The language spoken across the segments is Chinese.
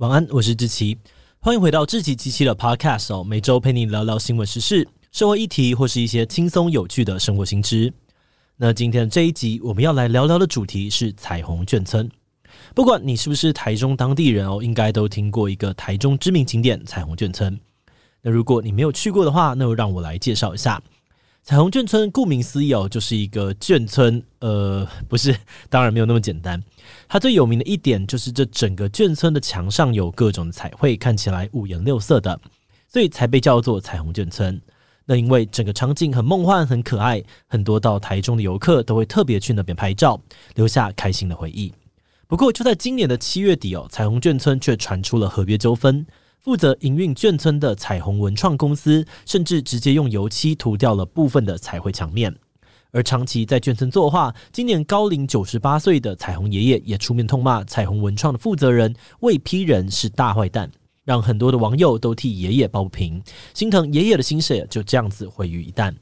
晚安，我是志奇，欢迎回到志奇七七的 Podcast 哦，每周陪你聊聊新闻时事。社会议题或是一些轻松有趣的生活新知。那今天这一集我们要来聊聊的主题是彩虹眷村。不管你是不是台中当地人哦，应该都听过一个台中知名景点彩虹眷村。那如果你没有去过的话，那就让我来介绍一下。彩虹眷村顾名思义哦，就是一个眷村。呃，不是，当然没有那么简单。它最有名的一点就是这整个眷村的墙上有各种彩绘，看起来五颜六色的，所以才被叫做彩虹眷村。那因为整个场景很梦幻、很可爱，很多到台中的游客都会特别去那边拍照，留下开心的回忆。不过就在今年的七月底哦，彩虹眷村却传出了合约纠纷，负责营运眷村的彩虹文创公司，甚至直接用油漆涂掉了部分的彩绘墙面。而长期在眷村作画，今年高龄九十八岁的彩虹爷爷也出面痛骂彩虹文创的负责人魏批人是大坏蛋。让很多的网友都替爷爷抱不平，心疼爷爷的薪水就这样子毁于一旦。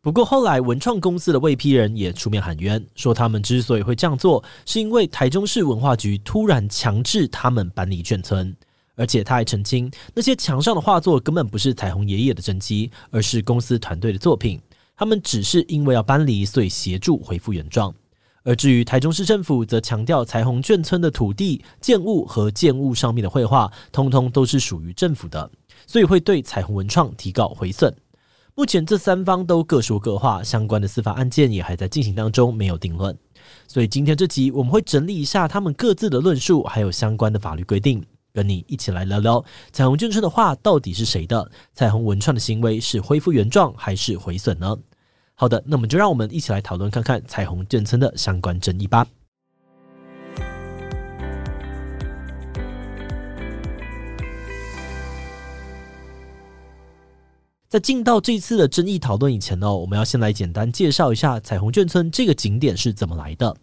不过后来文创公司的魏批人也出面喊冤，说他们之所以会这样做，是因为台中市文化局突然强制他们搬离眷村，而且他还澄清，那些墙上的画作根本不是彩虹爷爷的真迹，而是公司团队的作品，他们只是因为要搬离，所以协助恢复原状。而至于台中市政府，则强调彩虹眷村的土地、建物和建物上面的绘画，通通都是属于政府的，所以会对彩虹文创提告回损。目前这三方都各说各话，相关的司法案件也还在进行当中，没有定论。所以今天这集我们会整理一下他们各自的论述，还有相关的法律规定，跟你一起来聊聊彩虹眷村的画到底是谁的？彩虹文创的行为是恢复原状还是毁损呢？好的，那么就让我们一起来讨论看看彩虹眷村的相关争议吧。在进到这次的争议讨论以前呢，我们要先来简单介绍一下彩虹眷村这个景点是怎么来的。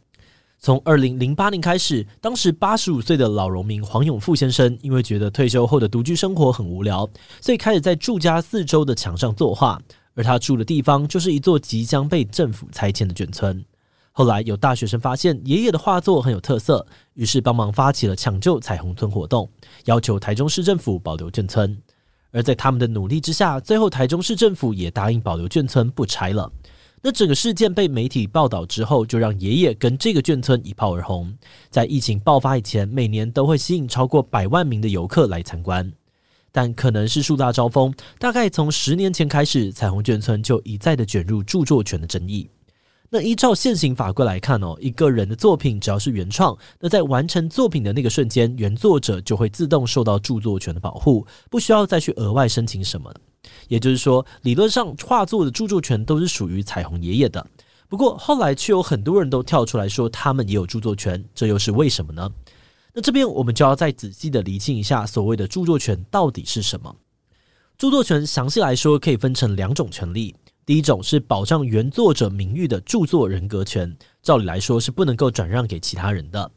从二零零八年开始，当时八十五岁的老农民黄永富先生，因为觉得退休后的独居生活很无聊，所以开始在住家四周的墙上作画。而他住的地方就是一座即将被政府拆迁的眷村。后来有大学生发现爷爷的画作很有特色，于是帮忙发起了抢救彩虹村活动，要求台中市政府保留眷村。而在他们的努力之下，最后台中市政府也答应保留眷村不拆了。那整个事件被媒体报道之后，就让爷爷跟这个眷村一炮而红，在疫情爆发以前，每年都会吸引超过百万名的游客来参观。但可能是树大招风，大概从十年前开始，彩虹眷村就一再的卷入著作权的争议。那依照现行法规来看哦，一个人的作品只要是原创，那在完成作品的那个瞬间，原作者就会自动受到著作权的保护，不需要再去额外申请什么。也就是说，理论上画作的著作权都是属于彩虹爷爷的。不过后来却有很多人都跳出来说，他们也有著作权，这又是为什么呢？那这边我们就要再仔细的厘清一下，所谓的著作权到底是什么？著作权详细来说可以分成两种权利，第一种是保障原作者名誉的著作人格权，照理来说是不能够转让给其他人的。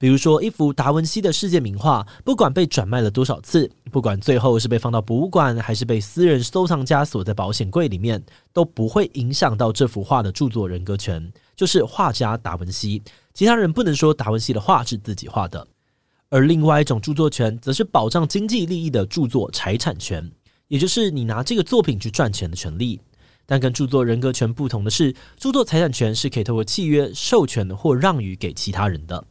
比如说一幅达文西的世界名画，不管被转卖了多少次，不管最后是被放到博物馆，还是被私人收藏家锁在保险柜里面，都不会影响到这幅画的著作人格权，就是画家达文西，其他人不能说达文西的画是自己画的。而另外一种著作权，则是保障经济利益的著作财产权，也就是你拿这个作品去赚钱的权利。但跟著作人格权不同的是，著作财产权是可以透过契约授权或让与给其他人的。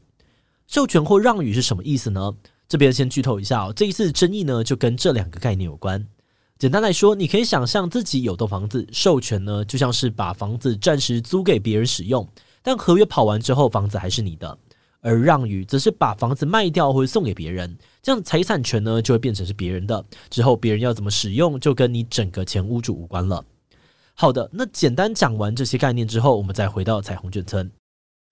授权或让与是什么意思呢？这边先剧透一下，这一次争议呢，就跟这两个概念有关。简单来说，你可以想象自己有栋房子，授权呢，就像是把房子暂时租给别人使用，但合约跑完之后，房子还是你的。而让与则是把房子卖掉或送给别人，这样财产权呢就会变成是别人的。之后别人要怎么使用，就跟你整个前屋主无关了。好的，那简单讲完这些概念之后，我们再回到彩虹卷村。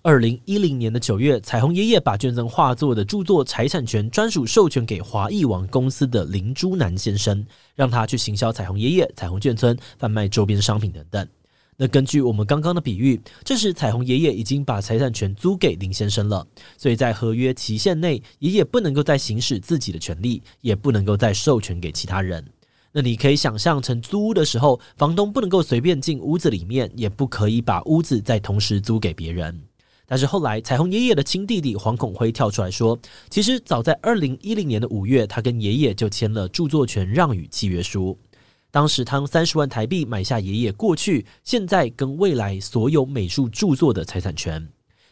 二零一零年的九月，彩虹爷爷把捐赠画作的著作财产权专属授权给华艺网公司的林珠南先生，让他去行销彩虹爷爷、彩虹眷村，贩卖周边商品等等。那根据我们刚刚的比喻，这时彩虹爷爷已经把财产权租给林先生了，所以在合约期限内，爷爷不能够再行使自己的权利，也不能够再授权给其他人。那你可以想象成租屋的时候，房东不能够随便进屋子里面，也不可以把屋子再同时租给别人。但是后来，彩虹爷爷的亲弟弟黄孔辉跳出来说，其实早在二零一零年的五月，他跟爷爷就签了著作权让与契约书。当时他用三十万台币买下爷爷过去、现在跟未来所有美术著作的财产权。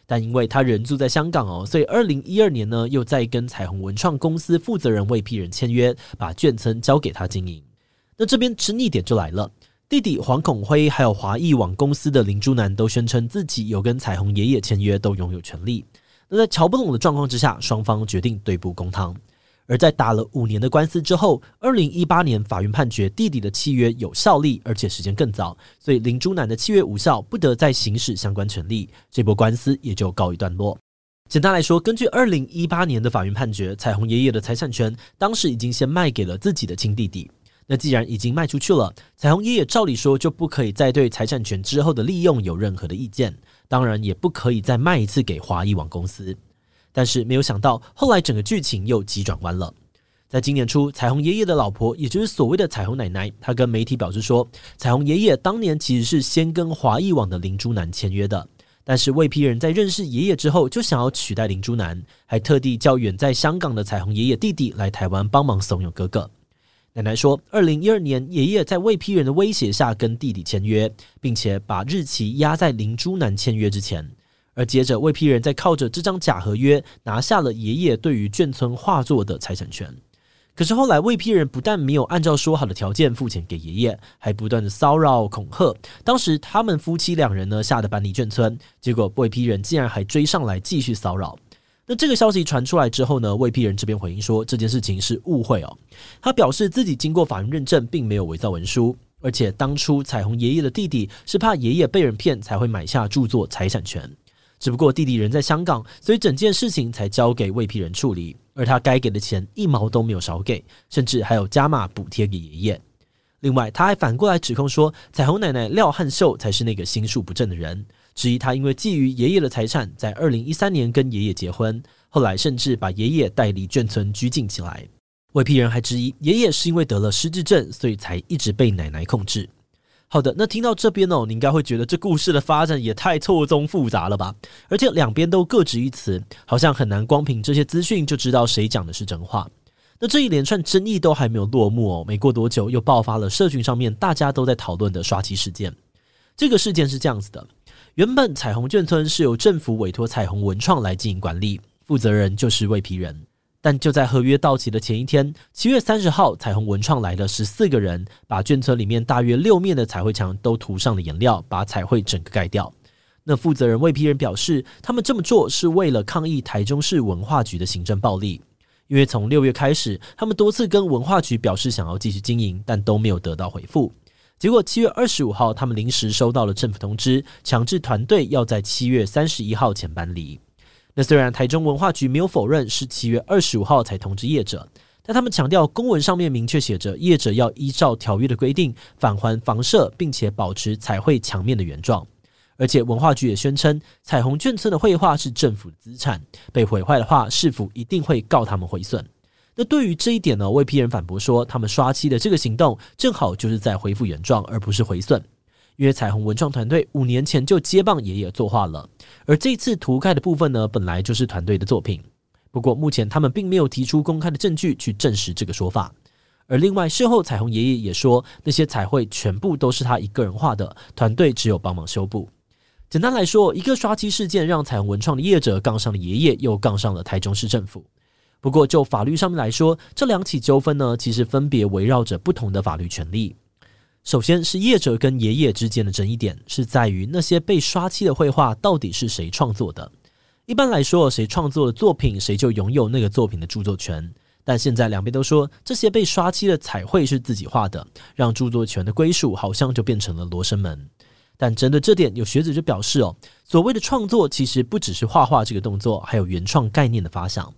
但因为他人住在香港哦，所以二零一二年呢，又再跟彩虹文创公司负责人魏丕仁签约，把卷村交给他经营。那这边争议点就来了。弟弟黄孔辉还有华艺网公司的林珠南都宣称自己有跟彩虹爷爷签约，都拥有权利。那在乔不懂的状况之下，双方决定对簿公堂。而在打了五年的官司之后，二零一八年法院判决弟弟的契约有效力，而且时间更早，所以林珠南的契约无效，不得再行使相关权利。这波官司也就告一段落。简单来说，根据二零一八年的法院判决，彩虹爷爷的财产权当时已经先卖给了自己的亲弟弟。那既然已经卖出去了，彩虹爷爷照理说就不可以再对财产权之后的利用有任何的意见，当然也不可以再卖一次给华谊网公司。但是没有想到，后来整个剧情又急转弯了。在今年初，彩虹爷爷的老婆，也就是所谓的彩虹奶奶，她跟媒体表示说，彩虹爷爷当年其实是先跟华艺网的林珠男签约的，但是魏批人在认识爷爷之后，就想要取代林珠男，还特地叫远在香港的彩虹爷爷弟弟来台湾帮忙怂恿哥哥。奶奶说，二零一二年，爷爷在未批人的威胁下跟弟弟签约，并且把日期压在林珠南签约之前。而接着，未批人在靠着这张假合约拿下了爷爷对于卷村画作的财产权。可是后来，未批人不但没有按照说好的条件付钱给爷爷，还不断的骚扰恐吓。当时他们夫妻两人呢，吓得搬离卷村，结果未批人竟然还追上来继续骚扰。那这个消息传出来之后呢，魏批人这边回应说，这件事情是误会哦。他表示自己经过法院认证，并没有伪造文书，而且当初彩虹爷爷的弟弟是怕爷爷被人骗，才会买下著作财产权。只不过弟弟人在香港，所以整件事情才交给魏批人处理，而他该给的钱一毛都没有少给，甚至还有加码补贴给爷爷。另外，他还反过来指控说，彩虹奶奶廖汉秀才是那个心术不正的人。质疑他因为觊觎爷爷的财产，在二零一三年跟爷爷结婚，后来甚至把爷爷带离眷村拘禁起来。外批人还质疑爷爷是因为得了失智症，所以才一直被奶奶控制。好的，那听到这边哦，你应该会觉得这故事的发展也太错综复杂了吧？而且两边都各执一词，好像很难光凭这些资讯就知道谁讲的是真话。那这一连串争议都还没有落幕哦，没过多久又爆发了社群上面大家都在讨论的刷漆事件。这个事件是这样子的。原本彩虹眷村是由政府委托彩虹文创来经营管理，负责人就是魏皮仁。但就在合约到期的前一天，七月三十号，彩虹文创来了十四个人，把眷村里面大约六面的彩绘墙都涂上了颜料，把彩绘整个盖掉。那负责人魏皮仁表示，他们这么做是为了抗议台中市文化局的行政暴力，因为从六月开始，他们多次跟文化局表示想要继续经营，但都没有得到回复。结果七月二十五号，他们临时收到了政府通知，强制团队要在七月三十一号前搬离。那虽然台中文化局没有否认是七月二十五号才通知业者，但他们强调公文上面明确写着业者要依照条约的规定返还房舍，并且保持彩绘墙面的原状。而且文化局也宣称，彩虹眷村的绘画是政府的资产，被毁坏的话，市府一定会告他们毁损。那对于这一点呢，魏丕仁反驳说，他们刷漆的这个行动正好就是在恢复原状，而不是毁损。因为彩虹文创团队五年前就接棒爷爷作画了，而这次涂盖的部分呢，本来就是团队的作品。不过目前他们并没有提出公开的证据去证实这个说法。而另外事后彩虹爷爷也说，那些彩绘全部都是他一个人画的，团队只有帮忙修补。简单来说，一个刷漆事件让彩虹文创的业者杠上了爷爷，又杠上了台中市政府。不过，就法律上面来说，这两起纠纷呢，其实分别围绕着不同的法律权利。首先是业者跟爷爷之间的争议点，是在于那些被刷漆的绘画到底是谁创作的。一般来说，谁创作的作品，谁就拥有那个作品的著作权。但现在两边都说，这些被刷漆的彩绘是自己画的，让著作权的归属好像就变成了罗生门。但针对这点，有学者就表示哦，所谓的创作其实不只是画画这个动作，还有原创概念的发想。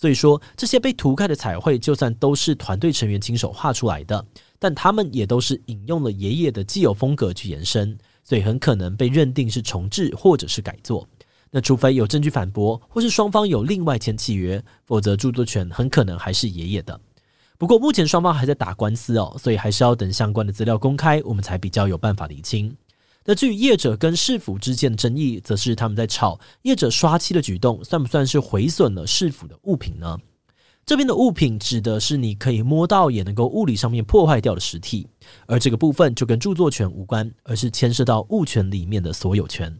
所以说，这些被涂开的彩绘，就算都是团队成员亲手画出来的，但他们也都是引用了爷爷的既有风格去延伸，所以很可能被认定是重制或者是改作。那除非有证据反驳，或是双方有另外签契约，否则著作权很可能还是爷爷的。不过目前双方还在打官司哦，所以还是要等相关的资料公开，我们才比较有办法厘清。那至于业者跟市府之间的争议，则是他们在吵业者刷漆的举动算不算是毁损了市府的物品呢？这边的物品指的是你可以摸到也能够物理上面破坏掉的实体，而这个部分就跟著作权无关，而是牵涉到物权里面的所有权。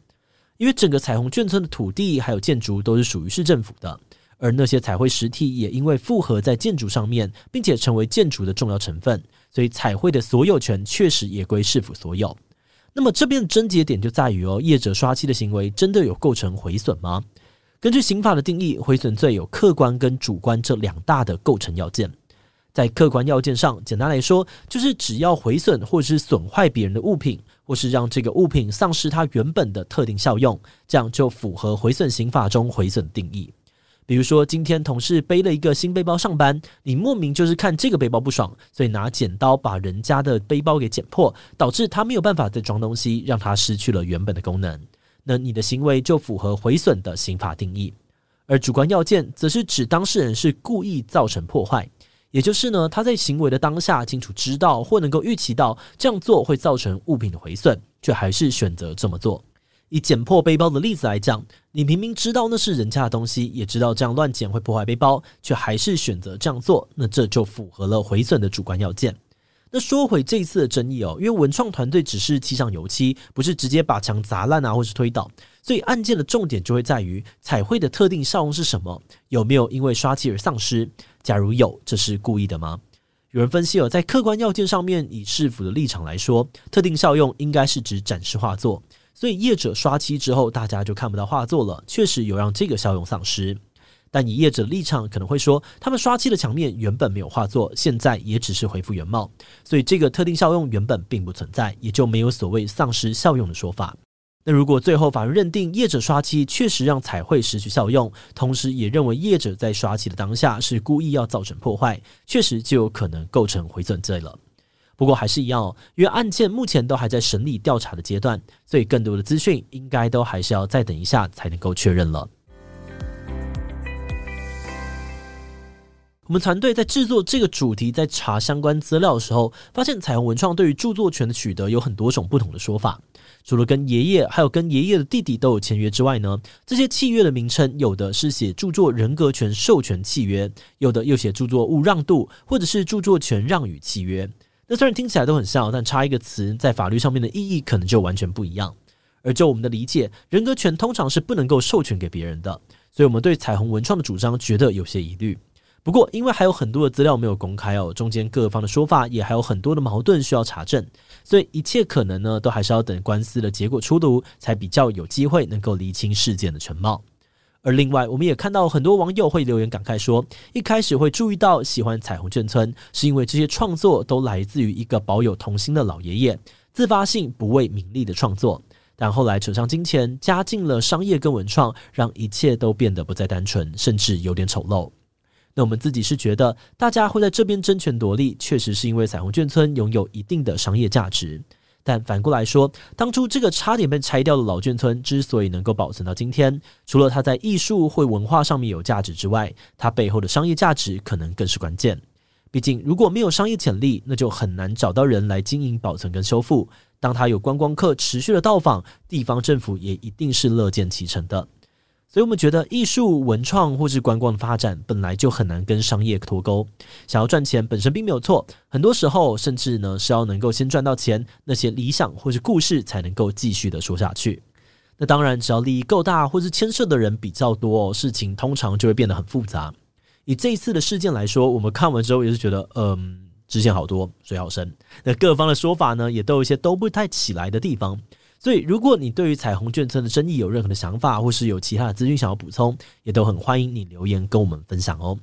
因为整个彩虹眷村的土地还有建筑都是属于市政府的。而那些彩绘实体也因为复合在建筑上面，并且成为建筑的重要成分，所以彩绘的所有权确实也归市府所有。那么这边的症结点就在于哦，业者刷漆的行为真的有构成毁损吗？根据刑法的定义，毁损罪有客观跟主观这两大的构成要件。在客观要件上，简单来说，就是只要毁损或是损坏别人的物品，或是让这个物品丧失它原本的特定效用，这样就符合毁损刑法中毁损定义。比如说，今天同事背了一个新背包上班，你莫名就是看这个背包不爽，所以拿剪刀把人家的背包给剪破，导致他没有办法再装东西，让他失去了原本的功能。那你的行为就符合毁损的刑法定义。而主观要件则是指当事人是故意造成破坏，也就是呢，他在行为的当下清楚知道或能够预期到这样做会造成物品的毁损，却还是选择这么做。以剪破背包的例子来讲，你明明知道那是人家的东西，也知道这样乱剪会破坏背包，却还是选择这样做，那这就符合了毁损的主观要件。那说回这一次的争议哦，因为文创团队只是漆上油漆，不是直接把墙砸烂啊，或是推倒，所以案件的重点就会在于彩绘的特定效用是什么，有没有因为刷漆而丧失？假如有，这是故意的吗？有人分析哦，在客观要件上面，以市府的立场来说，特定效用应该是指展示画作。所以业者刷漆之后，大家就看不到画作了，确实有让这个效用丧失。但以业者的立场，可能会说，他们刷漆的墙面原本没有画作，现在也只是恢复原貌，所以这个特定效用原本并不存在，也就没有所谓丧失效用的说法。那如果最后法院认定业者刷漆确实让彩绘失去效用，同时也认为业者在刷漆的当下是故意要造成破坏，确实就有可能构成毁损罪了。不过还是一样，因为案件目前都还在审理调查的阶段，所以更多的资讯应该都还是要再等一下才能够确认了。我们团队在制作这个主题，在查相关资料的时候，发现彩虹文创对于著作权的取得有很多种不同的说法。除了跟爷爷还有跟爷爷的弟弟都有签约之外呢，这些契约的名称有的是写著作人格权授权契约，有的又写著作物让渡，或者是著作权让与契约。那虽然听起来都很像，但差一个词，在法律上面的意义可能就完全不一样。而就我们的理解，人格权通常是不能够授权给别人的，所以我们对彩虹文创的主张觉得有些疑虑。不过，因为还有很多的资料没有公开哦，中间各方的说法也还有很多的矛盾需要查证，所以一切可能呢，都还是要等官司的结果出炉，才比较有机会能够厘清事件的全貌。而另外，我们也看到很多网友会留言感慨说，一开始会注意到喜欢彩虹眷村，是因为这些创作都来自于一个保有童心的老爷爷，自发性不为名利的创作。但后来扯上金钱，加进了商业跟文创，让一切都变得不再单纯，甚至有点丑陋。那我们自己是觉得，大家会在这边争权夺利，确实是因为彩虹眷村拥有一定的商业价值。但反过来说，当初这个差点被拆掉的老眷村之所以能够保存到今天，除了它在艺术或文化上面有价值之外，它背后的商业价值可能更是关键。毕竟，如果没有商业潜力，那就很难找到人来经营、保存跟修复。当它有观光客持续的到访，地方政府也一定是乐见其成的。所以我们觉得艺术、文创或是观光的发展本来就很难跟商业脱钩。想要赚钱本身并没有错，很多时候甚至呢是要能够先赚到钱，那些理想或是故事才能够继续的说下去。那当然，只要利益够大或是牵涉的人比较多，事情通常就会变得很复杂。以这一次的事件来说，我们看完之后也是觉得，嗯，支线好多，水好深。那各方的说法呢，也都有一些都不太起来的地方。所以，如果你对于彩虹眷村的争议有任何的想法，或是有其他的资讯想要补充，也都很欢迎你留言跟我们分享哦。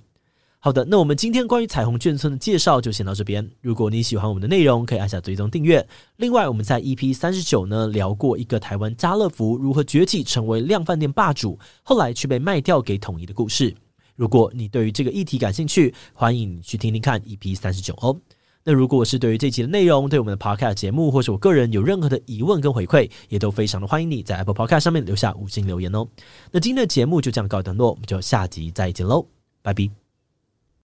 好的，那我们今天关于彩虹眷村的介绍就先到这边。如果你喜欢我们的内容，可以按下追踪订阅。另外，我们在 EP 三十九呢聊过一个台湾家乐福如何崛起成为量贩店霸主，后来却被卖掉给统一的故事。如果你对于这个议题感兴趣，欢迎你去听听看 EP 三十九哦。那如果是对于这集的内容，对我们的 Podcast 节目或是我个人有任何的疑问跟回馈，也都非常的欢迎你在 Apple Podcast 上面留下五星留言哦。那今天的节目就这样告一段落，我们就下集再见喽，拜拜。